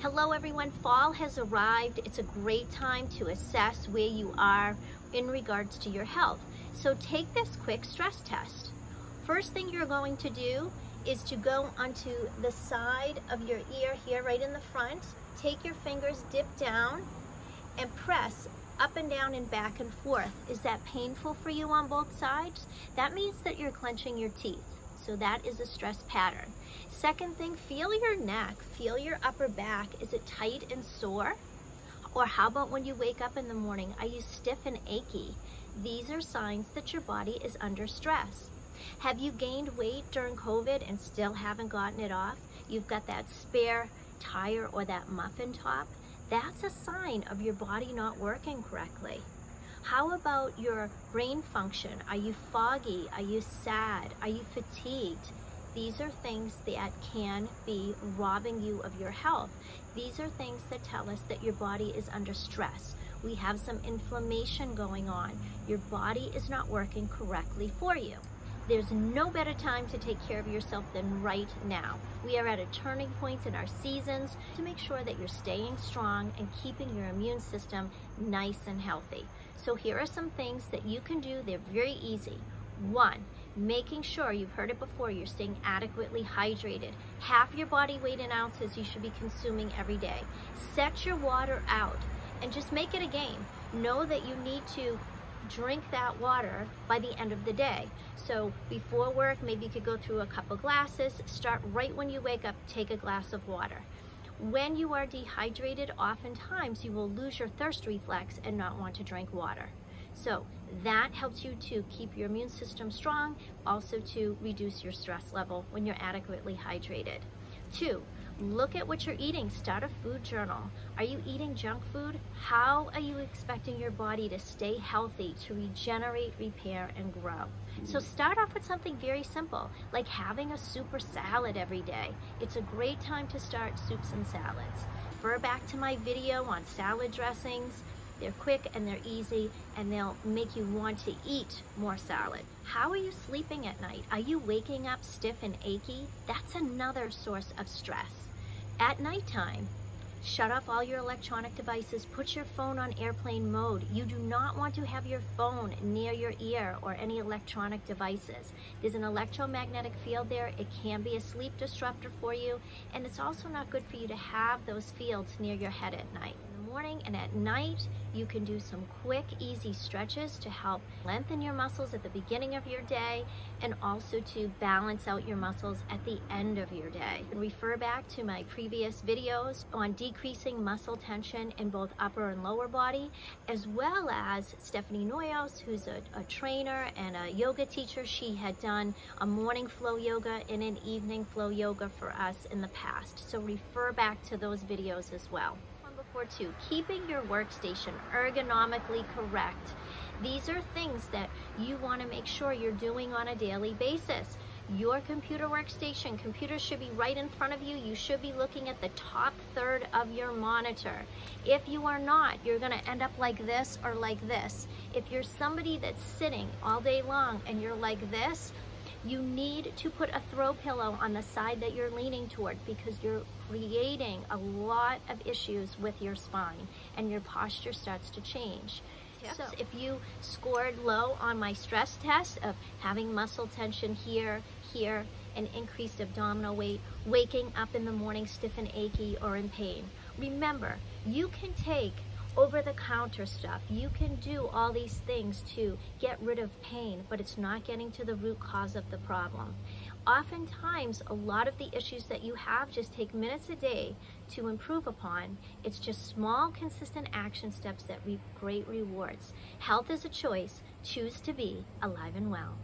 Hello everyone, fall has arrived. It's a great time to assess where you are in regards to your health. So take this quick stress test. First thing you're going to do is to go onto the side of your ear here, right in the front. Take your fingers, dip down, and press up and down and back and forth. Is that painful for you on both sides? That means that you're clenching your teeth. So that is a stress pattern. Second thing, feel your neck, feel your upper back. Is it tight and sore? Or how about when you wake up in the morning? Are you stiff and achy? These are signs that your body is under stress. Have you gained weight during COVID and still haven't gotten it off? You've got that spare tire or that muffin top? That's a sign of your body not working correctly. How about your brain function? Are you foggy? Are you sad? Are you fatigued? These are things that can be robbing you of your health. These are things that tell us that your body is under stress. We have some inflammation going on. Your body is not working correctly for you. There's no better time to take care of yourself than right now. We are at a turning point in our seasons to make sure that you're staying strong and keeping your immune system nice and healthy. So here are some things that you can do. They're very easy. One, making sure, you've heard it before, you're staying adequately hydrated. Half your body weight in ounces you should be consuming every day. Set your water out and just make it a game. Know that you need to drink that water by the end of the day. So before work, maybe you could go through a couple glasses. Start right when you wake up, take a glass of water. When you are dehydrated, oftentimes you will lose your thirst reflex and not want to drink water. So that helps you to keep your immune system strong, also to reduce your stress level when you're adequately hydrated. Two, look at what you're eating. Start a food journal. Are you eating junk food? How are you expecting your body to stay healthy, to regenerate, repair, and grow? So mm-hmm. start off with something very simple, like having a soup or salad every day. It's a great time to start soups and salads. Refer back to my video on salad dressings, they're quick and they're easy and they'll make you want to eat more salad. How are you sleeping at night? Are you waking up stiff and achy? That's another source of stress. At nighttime, Shut off all your electronic devices. Put your phone on airplane mode. You do not want to have your phone near your ear or any electronic devices. There's an electromagnetic field there. It can be a sleep disruptor for you. And it's also not good for you to have those fields near your head at night morning and at night, you can do some quick, easy stretches to help lengthen your muscles at the beginning of your day and also to balance out your muscles at the end of your day. And refer back to my previous videos on decreasing muscle tension in both upper and lower body, as well as Stephanie Noyos, who's a, a trainer and a yoga teacher. She had done a morning flow yoga and an evening flow yoga for us in the past. So refer back to those videos as well for two, keeping your workstation ergonomically correct. These are things that you want to make sure you're doing on a daily basis. Your computer workstation, computer should be right in front of you. You should be looking at the top third of your monitor. If you are not, you're gonna end up like this or like this. If you're somebody that's sitting all day long and you're like this, you need to put a throw pillow on the side that you're leaning toward because you're creating a lot of issues with your spine and your posture starts to change. So if you scored low on my stress test of having muscle tension here, here, and increased abdominal weight, waking up in the morning stiff and achy or in pain, remember, you can take over the counter stuff. You can do all these things to get rid of pain, but it's not getting to the root cause of the problem. Oftentimes, a lot of the issues that you have just take minutes a day to improve upon. It's just small, consistent action steps that reap great rewards. Health is a choice. Choose to be alive and well.